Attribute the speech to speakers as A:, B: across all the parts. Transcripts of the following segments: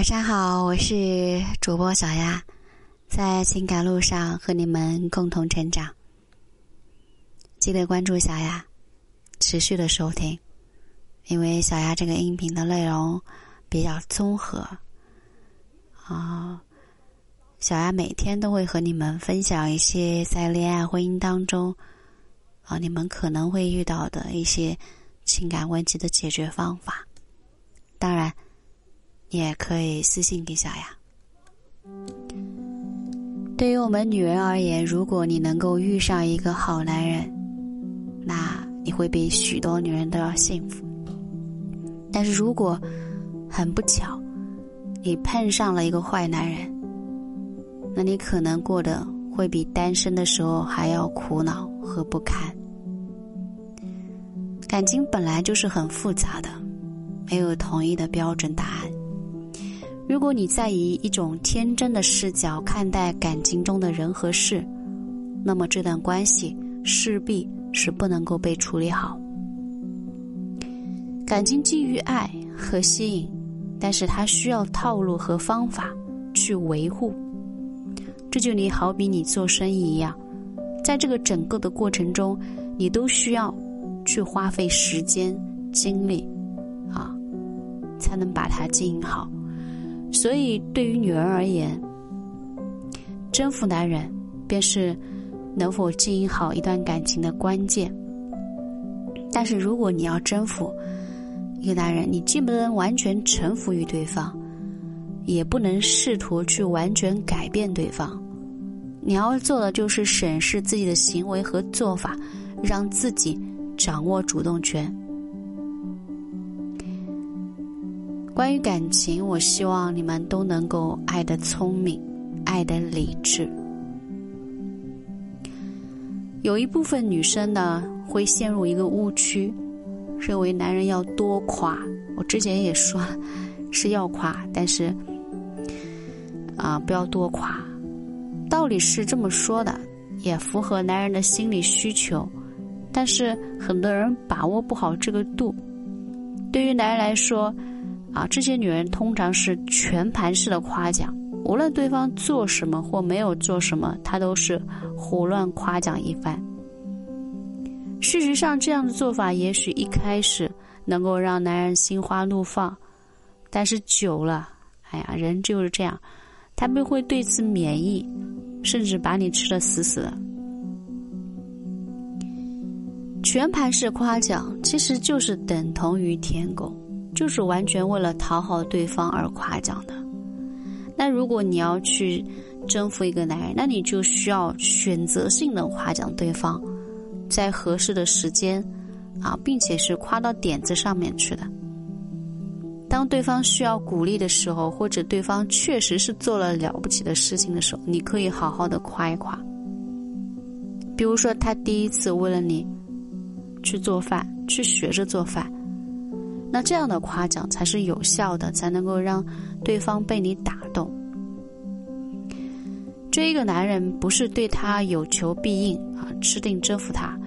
A: 晚上好，我是主播小丫，在情感路上和你们共同成长。记得关注小丫，持续的收听，因为小丫这个音频的内容比较综合。啊，小丫每天都会和你们分享一些在恋爱婚姻当中啊，你们可能会遇到的一些情感问题的解决方法。当然，也可以私信给小雅。对于我们女人而言，如果你能够遇上一个好男人，那你会比许多女人都要幸福。但是如果很不巧，你碰上了一个坏男人，那你可能过得会比单身的时候还要苦恼和不堪。感情本来就是很复杂的。没有统一的标准答案。如果你在以一种天真的视角看待感情中的人和事，那么这段关系势必是不能够被处理好。感情基于爱和吸引，但是它需要套路和方法去维护。这就你好比你做生意一样，在这个整个的过程中，你都需要去花费时间精力啊。才能把它经营好，所以对于女人而言，征服男人便是能否经营好一段感情的关键。但是如果你要征服一个男人，你既不能完全臣服于对方，也不能试图去完全改变对方。你要做的就是审视自己的行为和做法，让自己掌握主动权。关于感情，我希望你们都能够爱的聪明，爱的理智。有一部分女生呢，会陷入一个误区，认为男人要多夸。我之前也说是要夸，但是啊，不要多夸。道理是这么说的，也符合男人的心理需求，但是很多人把握不好这个度。对于男人来说，啊，这些女人通常是全盘式的夸奖，无论对方做什么或没有做什么，她都是胡乱夸奖一番。事实上，这样的做法也许一开始能够让男人心花怒放，但是久了，哎呀，人就是这样，他们会对此免疫，甚至把你吃的死死的。全盘式夸奖其实就是等同于舔狗。就是完全为了讨好对方而夸奖的。那如果你要去征服一个男人，那你就需要选择性的夸奖对方，在合适的时间，啊，并且是夸到点子上面去的。当对方需要鼓励的时候，或者对方确实是做了了不起的事情的时候，你可以好好的夸一夸。比如说，他第一次为了你去做饭，去学着做饭。那这样的夸奖才是有效的，才能够让对方被你打动。追一个男人不是对他有求必应啊，吃定征服他，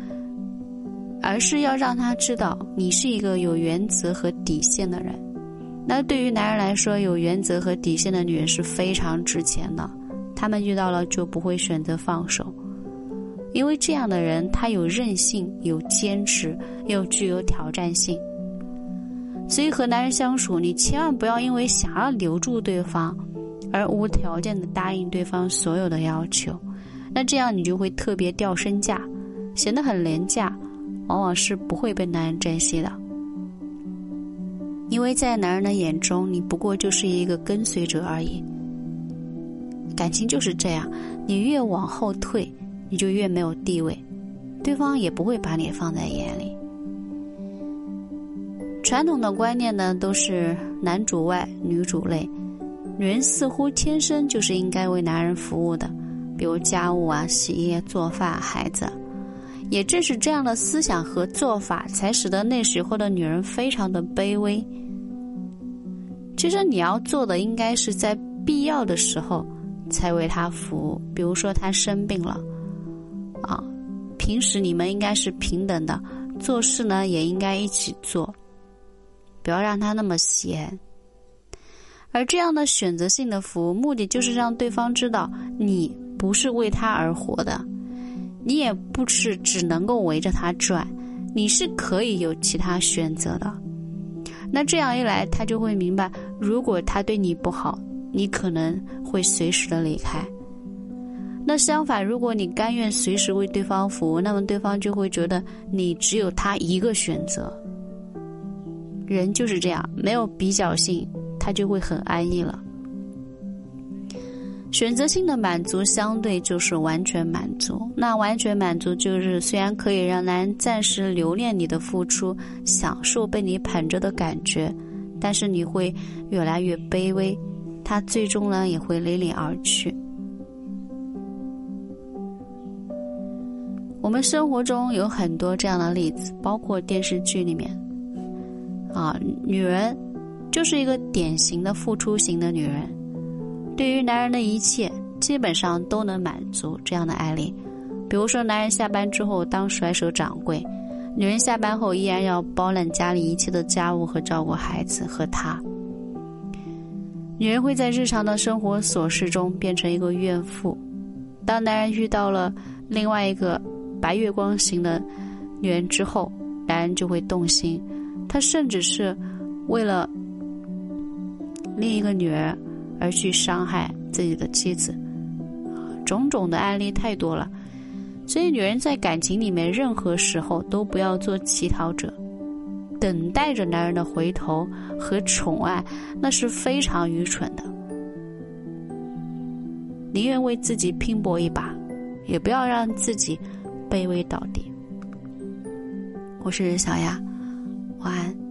A: 而是要让他知道你是一个有原则和底线的人。那对于男人来说，有原则和底线的女人是非常值钱的，他们遇到了就不会选择放手，因为这样的人他有韧性、有坚持，又具有挑战性。所以和男人相处，你千万不要因为想要留住对方，而无条件的答应对方所有的要求，那这样你就会特别掉身价，显得很廉价，往往是不会被男人珍惜的。因为在男人的眼中，你不过就是一个跟随者而已。感情就是这样，你越往后退，你就越没有地位，对方也不会把你放在眼里。传统的观念呢，都是男主外女主内，女人似乎天生就是应该为男人服务的，比如家务啊、洗衣、做饭、孩子。也正是这样的思想和做法，才使得那时候的女人非常的卑微。其实你要做的，应该是在必要的时候才为他服务，比如说他生病了，啊，平时你们应该是平等的，做事呢也应该一起做。不要让他那么闲，而这样的选择性的服务，目的就是让对方知道你不是为他而活的，你也不是只能够围着他转，你是可以有其他选择的。那这样一来，他就会明白，如果他对你不好，你可能会随时的离开。那相反，如果你甘愿随时为对方服务，那么对方就会觉得你只有他一个选择。人就是这样，没有比较性。他就会很安逸了。选择性的满足相对就是完全满足。那完全满足就是虽然可以让男人暂时留恋你的付出，享受被你捧着的感觉，但是你会越来越卑微，他最终呢也会离你而去。我们生活中有很多这样的例子，包括电视剧里面，啊，女人。就是一个典型的付出型的女人，对于男人的一切基本上都能满足这样的爱丽。比如说，男人下班之后当甩手掌柜，女人下班后依然要包揽家里一切的家务和照顾孩子和他。女人会在日常的生活琐事中变成一个怨妇。当男人遇到了另外一个白月光型的女人之后，男人就会动心，他甚至是为了。另一个女儿而去伤害自己的妻子，种种的案例太多了，所以女人在感情里面任何时候都不要做乞讨者，等待着男人的回头和宠爱，那是非常愚蠢的。宁愿为自己拼搏一把，也不要让自己卑微倒地。我是小丫，晚安。